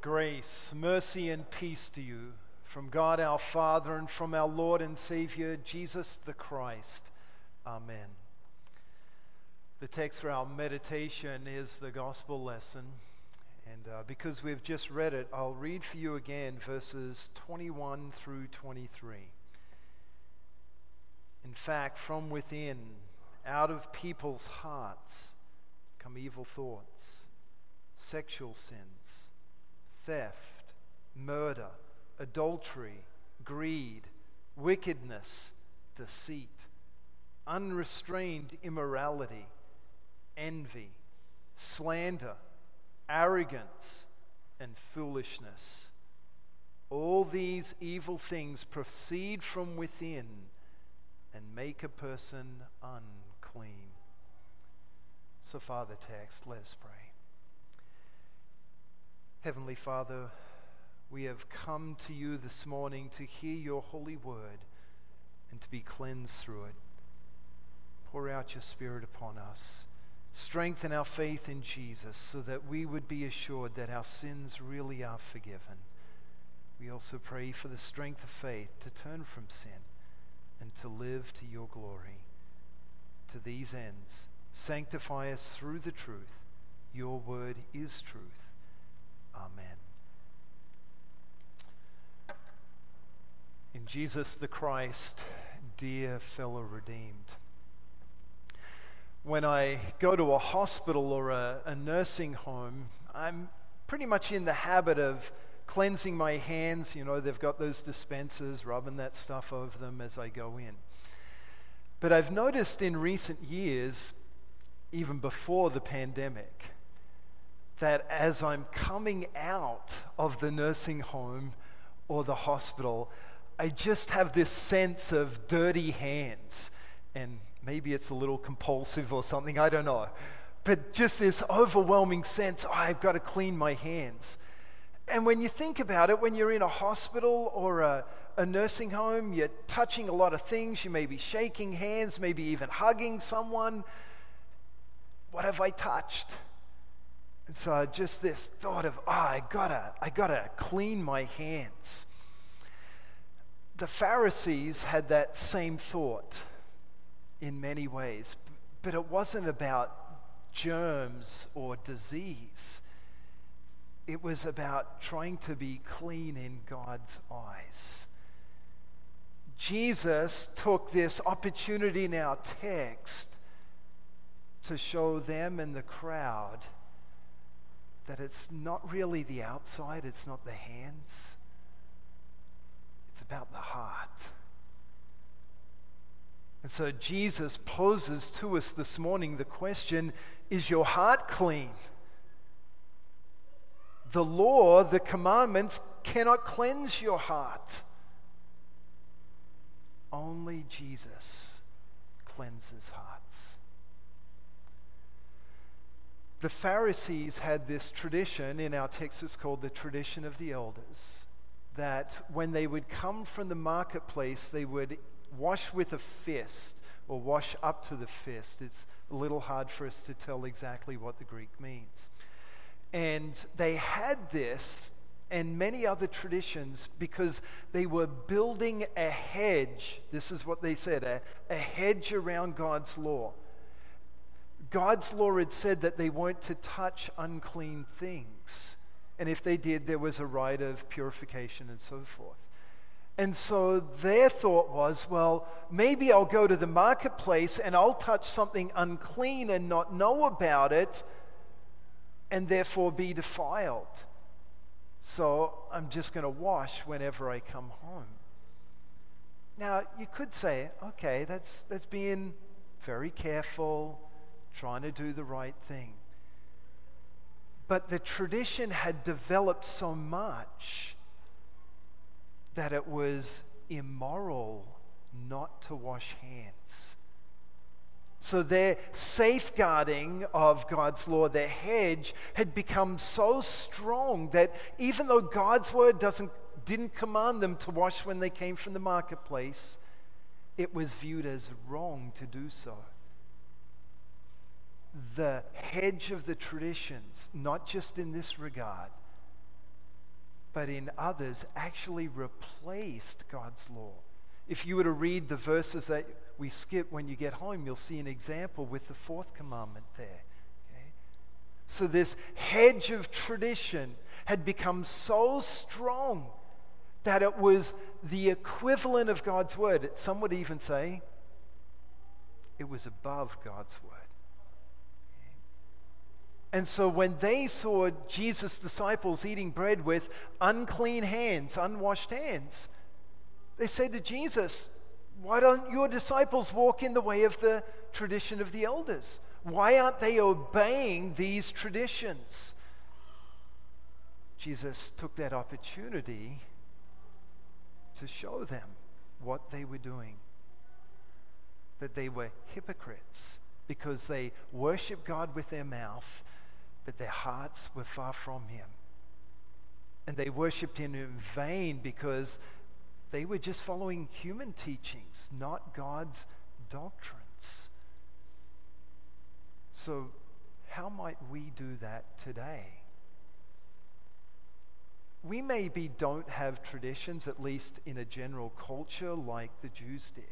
Grace, mercy, and peace to you from God our Father and from our Lord and Savior, Jesus the Christ. Amen. The text for our meditation is the gospel lesson. And uh, because we've just read it, I'll read for you again verses 21 through 23. In fact, from within, out of people's hearts, come evil thoughts, sexual sins, theft, murder, adultery, greed, wickedness, deceit, unrestrained immorality, envy, slander, arrogance, and foolishness. All these evil things proceed from within and make a person unclean. So, Father, text, let us pray. Heavenly Father, we have come to you this morning to hear your holy word and to be cleansed through it. Pour out your Spirit upon us. Strengthen our faith in Jesus so that we would be assured that our sins really are forgiven. We also pray for the strength of faith to turn from sin and to live to your glory. To these ends, sanctify us through the truth. Your word is truth. Amen. In Jesus the Christ, dear fellow redeemed, when I go to a hospital or a, a, nursing home, I'm pretty much in the habit of cleansing my hands. You know, they've got those dispensers, rubbing that stuff over them as I go in. But I've noticed in recent years, even before the pandemic, that as I'm coming out of the nursing home or the hospital, I just have this sense of dirty hands. And maybe it's a little compulsive or something, I don't know. But just this overwhelming sense oh, I've got to clean my hands. And when you think about it, when you're in a hospital or a, a nursing home, you're touching a lot of things. You may be shaking hands, maybe even hugging someone. What have I touched? And so just this thought of, oh, I gotta, I gotta clean my hands. The Pharisees had that same thought in many ways, but it wasn't about germs or disease. It was about trying to be clean in God's eyes. Jesus took this opportunity in our text to show them and the crowd that it's not really the outside, it's not the hands, it's about the heart. And so Jesus poses to us this morning the question Is your heart clean? The law, the commandments cannot cleanse your heart. Only Jesus cleanses hearts. The Pharisees had this tradition, in our text it's called the tradition of the elders, that when they would come from the marketplace, they would wash with a fist or wash up to the fist. It's a little hard for us to tell exactly what the Greek means. And they had this and many other traditions because they were building a hedge. This is what they said a, a hedge around God's law. God's law had said that they weren't to touch unclean things. And if they did, there was a rite of purification and so forth. And so their thought was, well, maybe I'll go to the marketplace and I'll touch something unclean and not know about it and therefore be defiled. So I'm just going to wash whenever I come home. Now, you could say, okay, that's, that's being very careful, trying to do the right thing. But the tradition had developed so much that it was immoral not to wash hands. So their safeguarding of God's law, their hedge, had become so strong that even though God's word doesn't, didn't command them to wash when they came from the marketplace, it was viewed as wrong to do so the hedge of the traditions, not just in this regard, but in others actually replaced God's law. If you were to read the verses that we skip when you get home, you'll see an example with the fourth commandment there. Okay? So, this hedge of tradition had become so strong that it was the equivalent of God's word. Some would even say it was above God's word. And so when they saw Jesus' disciples eating bread with unclean hands, unwashed hands, they said to Jesus, Why don't your disciples walk in the way of the tradition of the elders? Why aren't they obeying these traditions? Jesus took that opportunity to show them what they were doing. That they were hypocrites because they worshiped God with their mouth, but their hearts were far from Him. And they worshiped Him in vain because they were just following human teachings, not God's doctrines. So, how might we do that today? we maybe don't have traditions, at least in a general culture, like the Jews did.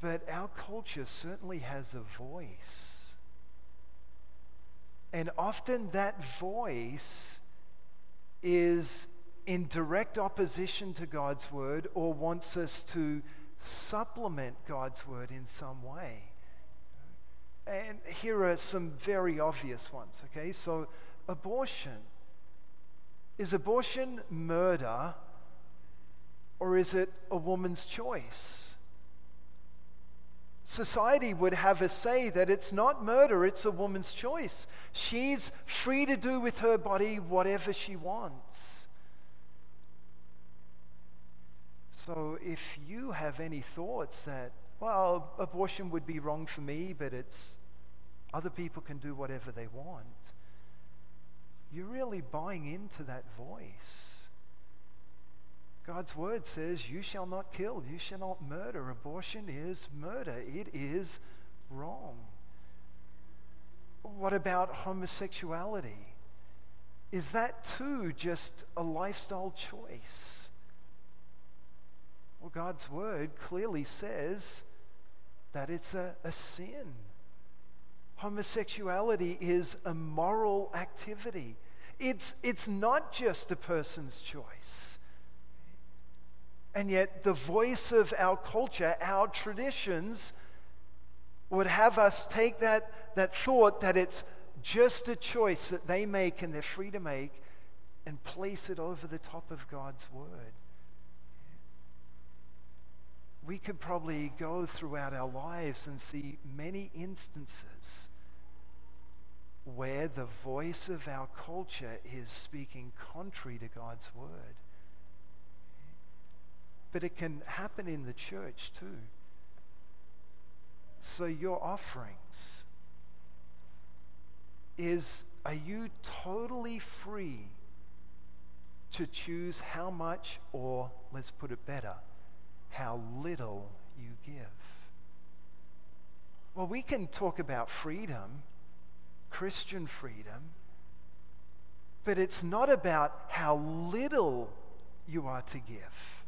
But our culture certainly has a voice. And often that voice is in direct opposition to God's word or wants us to supplement God's word in some way. And here are some very obvious ones, okay? So, abortion is abortion murder or is it a woman's choice? Society would have us say that it's not murder, it's a woman's choice. She's free to do with her body whatever she wants. So if you have any thoughts that, well, abortion would be wrong for me, but it's other people can do whatever they want you're really buying into that voice. God's word says, You shall not kill, you shall not murder. Abortion is murder, it is wrong. What about homosexuality? Is that too just a lifestyle choice? Well, God's word clearly says that it's a, a sin. Homosexuality is a moral activity. It's, it's not just a person's choice. And yet, the voice of our culture, our traditions, would have us take that, that thought that it's just a choice that they make and they're free to make and place it over the top of God's word. We could probably go throughout our lives and see many instances where the voice of our culture is speaking contrary to God's word. But it can happen in the church too. So, your offerings is are you totally free to choose how much, or let's put it better, how little you give? Well, we can talk about freedom Christian freedom, but it's not about how little you are to give.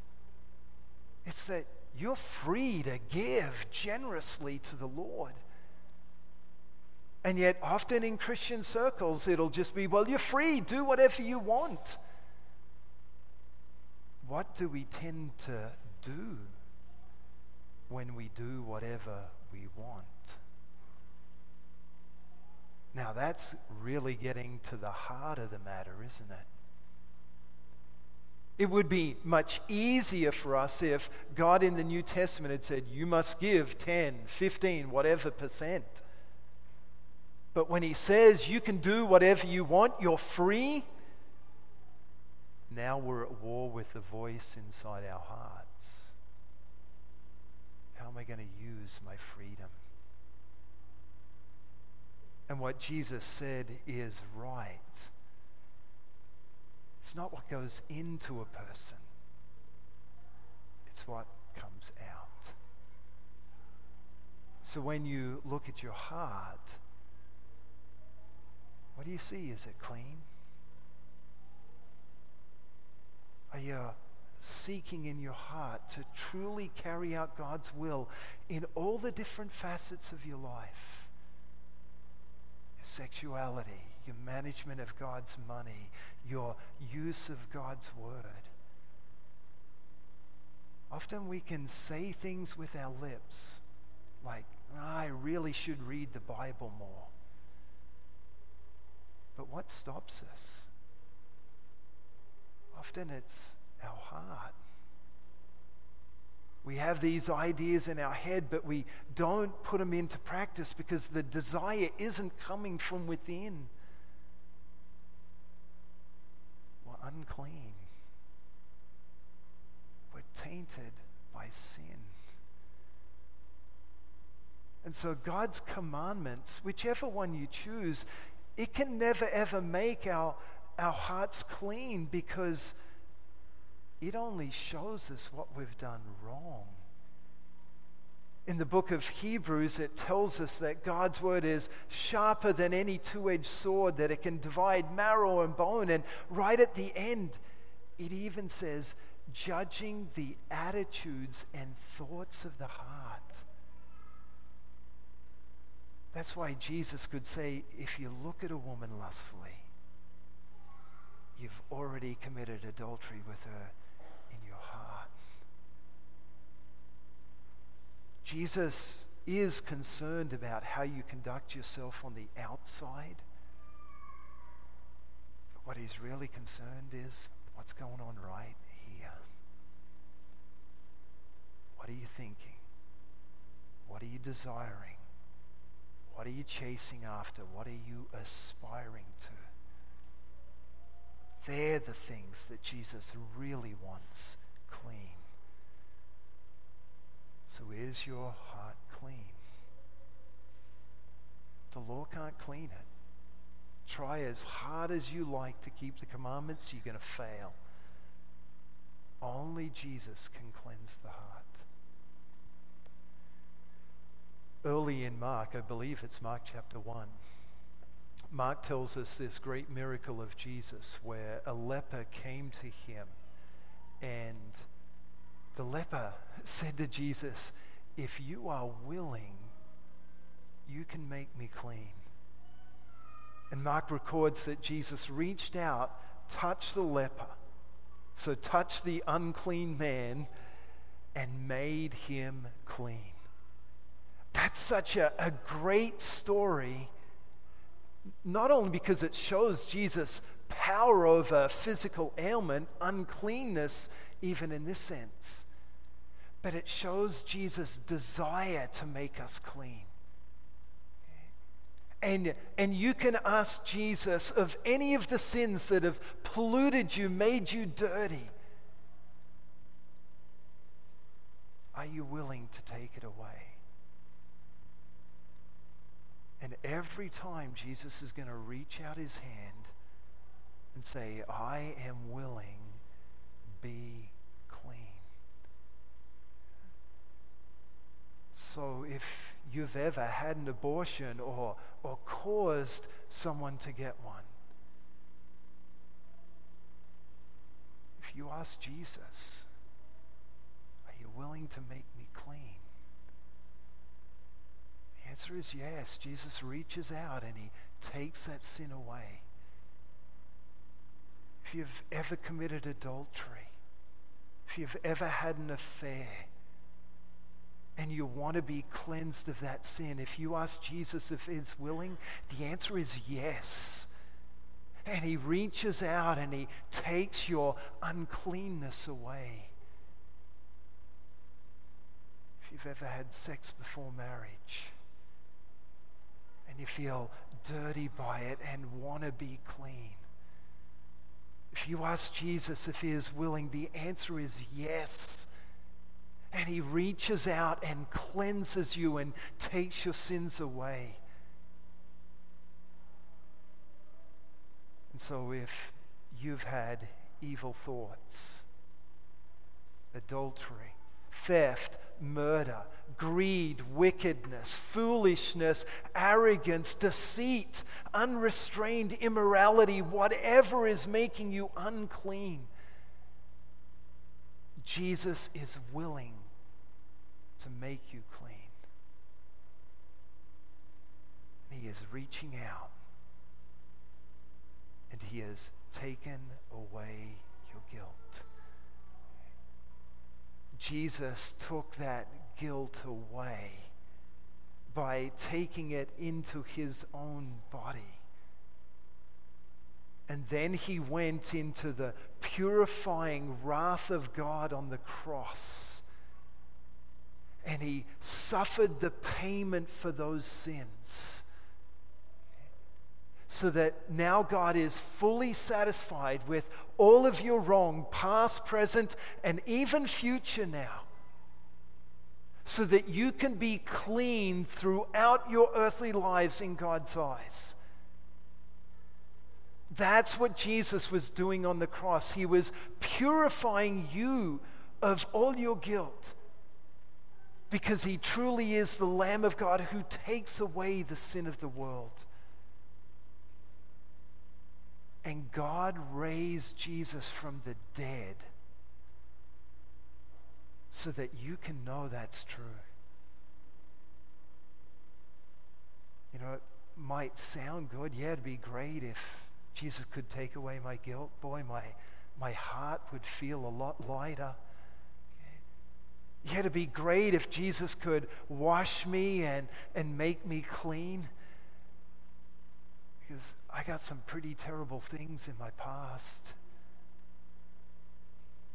It's that you're free to give generously to the Lord. And yet, often in Christian circles, it'll just be, well, you're free, do whatever you want. What do we tend to do when we do whatever we want? Now, that's really getting to the heart of the matter, isn't it? It would be much easier for us if God in the New Testament had said, You must give 10, 15, whatever percent. But when He says you can do whatever you want, you're free, now we're at war with the voice inside our hearts. How am I going to use my freedom? And what Jesus said is right. It's not what goes into a person, it's what comes out. So when you look at your heart, what do you see? Is it clean? Are you seeking in your heart to truly carry out God's will in all the different facets of your life? Your sexuality, your management of God's money, your use of God's word. Often we can say things with our lips like, oh, I really should read the Bible more. But what stops us? Often it's our heart. We have these ideas in our head, but we don't put them into practice because the desire isn't coming from within. We're unclean. We're tainted by sin. And so, God's commandments, whichever one you choose, it can never ever make our, our hearts clean because it only shows us what we've done wrong. In the book of Hebrews, it tells us that God's word is sharper than any two edged sword, that it can divide marrow and bone. And right at the end, it even says, judging the attitudes and thoughts of the heart. That's why Jesus could say, if you look at a woman lustfully, you've already committed adultery with her in your heart. Jesus is concerned about how you conduct yourself on the outside. But what he's really concerned is what's going on right here. What are you thinking? What are you desiring? What are you chasing after? What are you aspiring to? They're the things that Jesus really wants clean. So is your heart clean? The law can't clean it. Try as hard as you like to keep the commandments, you're going to fail. Only Jesus can cleanse the heart. early in Mark, I believe it's Mark chapter 1, Mark tells us this great miracle of Jesus where a leper came to him and the leper said to Jesus, If you are willing, you can make me clean. And Mark records that Jesus reached out, touched the leper, so touched the unclean man, and made him clean. That's such a, a great story, not only because it shows Jesus' power over physical ailment, uncleanness, even in this sense, but it shows Jesus' desire to make us clean. And, and you can ask Jesus of any of the sins that have polluted you, made you dirty. Are you willing to take it away? And every time Jesus is going to reach out his hand and say, I am willing, be clean. So if you've ever had an abortion or, or caused someone to get one, if you ask Jesus, are you willing to make me clean? The answer is yes. Jesus reaches out and he takes that sin away. If you've ever committed adultery, if you've ever had an affair, and you want to be cleansed of that sin, if you ask Jesus if he's willing, the answer is yes. And he reaches out and he takes your uncleanness away. If you've ever had sex before marriage, and you feel dirty by it and want to be clean. If you ask Jesus if he is willing, the answer is yes. And he reaches out and cleanses you and takes your sins away. And so if you've had evil thoughts, adultery, theft, murder, greed, wickedness, foolishness, arrogance, deceit, unrestrained immorality, whatever is making you unclean. Jesus is willing to make you clean. And He is reaching out and He has taken away your guilt. Jesus took that guilt away by taking it into His own body. And then he went into the purifying wrath of God on the cross. And he suffered the payment for those sins. So that now God is fully satisfied with all of your wrong, past, present, and even future now. So that you can be clean throughout your earthly lives in God's eyes. That's what Jesus was doing on the cross. He was purifying you of all your guilt because he truly is the Lamb of God who takes away the sin of the world. And God raised Jesus from the dead so that you can know that's true. You know, it might sound good. Yeah, it'd be great if Jesus could take away my guilt, boy, my, my heart would feel a lot lighter. Yeah, it'd be great if Jesus could wash me and, and make me clean. Because I got some pretty terrible things in my past.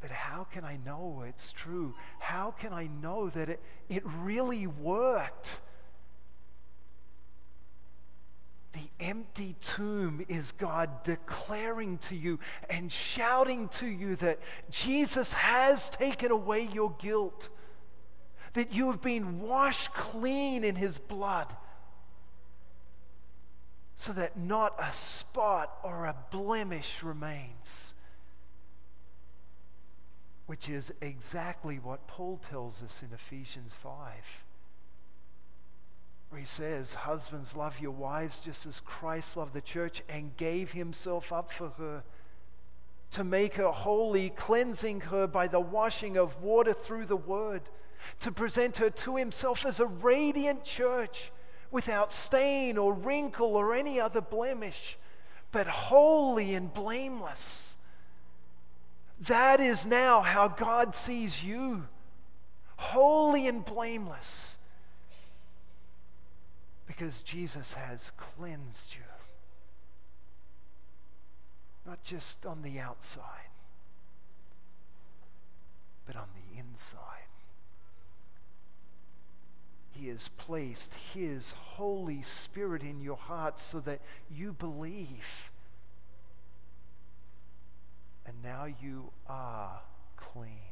But how can I know it's true? How can I know that it, it really worked? The empty tomb is God declaring to you and shouting to you that Jesus has taken away your guilt, that you have been washed clean in his blood, so that not a spot or a blemish remains. Which is exactly what Paul tells us in Ephesians 5 where he says, Husbands, love your wives just as Christ loved the church and gave himself up for her to make her holy, cleansing her by the washing of water through the word, to present her to himself as a radiant church without stain or wrinkle or any other blemish, but holy and blameless. That is now how God sees you holy and blameless because Jesus has cleansed you. Not just on the outside, but on the inside. He has placed His Holy Spirit in your heart so that you believe. And now you are clean.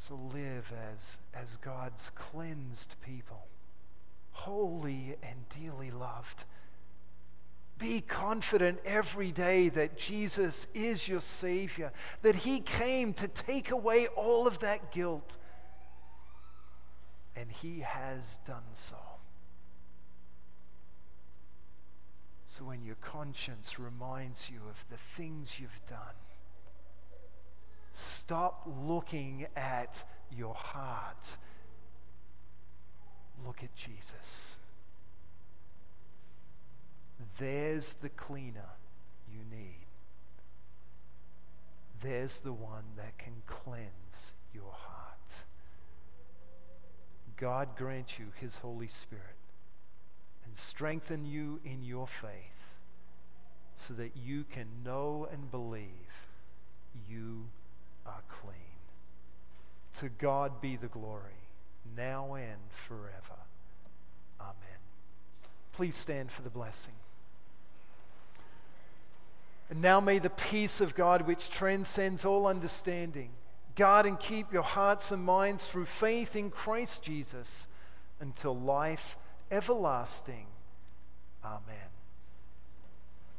So live as, as God's cleansed people, holy and dearly loved. Be confident every day that Jesus is your Savior, that He came to take away all of that guilt, and He has done so. So when your conscience reminds you of the things you've done, Stop looking at your heart. Look at Jesus. There's the cleaner you need. There's the one that can cleanse your heart. God grant you his Holy Spirit and strengthen you in your faith so that you can know and believe you are clean. To God be the glory, now and forever. Amen. Please stand for the blessing. And now may the peace of God, which transcends all understanding, guard and keep your hearts and minds through faith in Christ Jesus until life everlasting. Amen.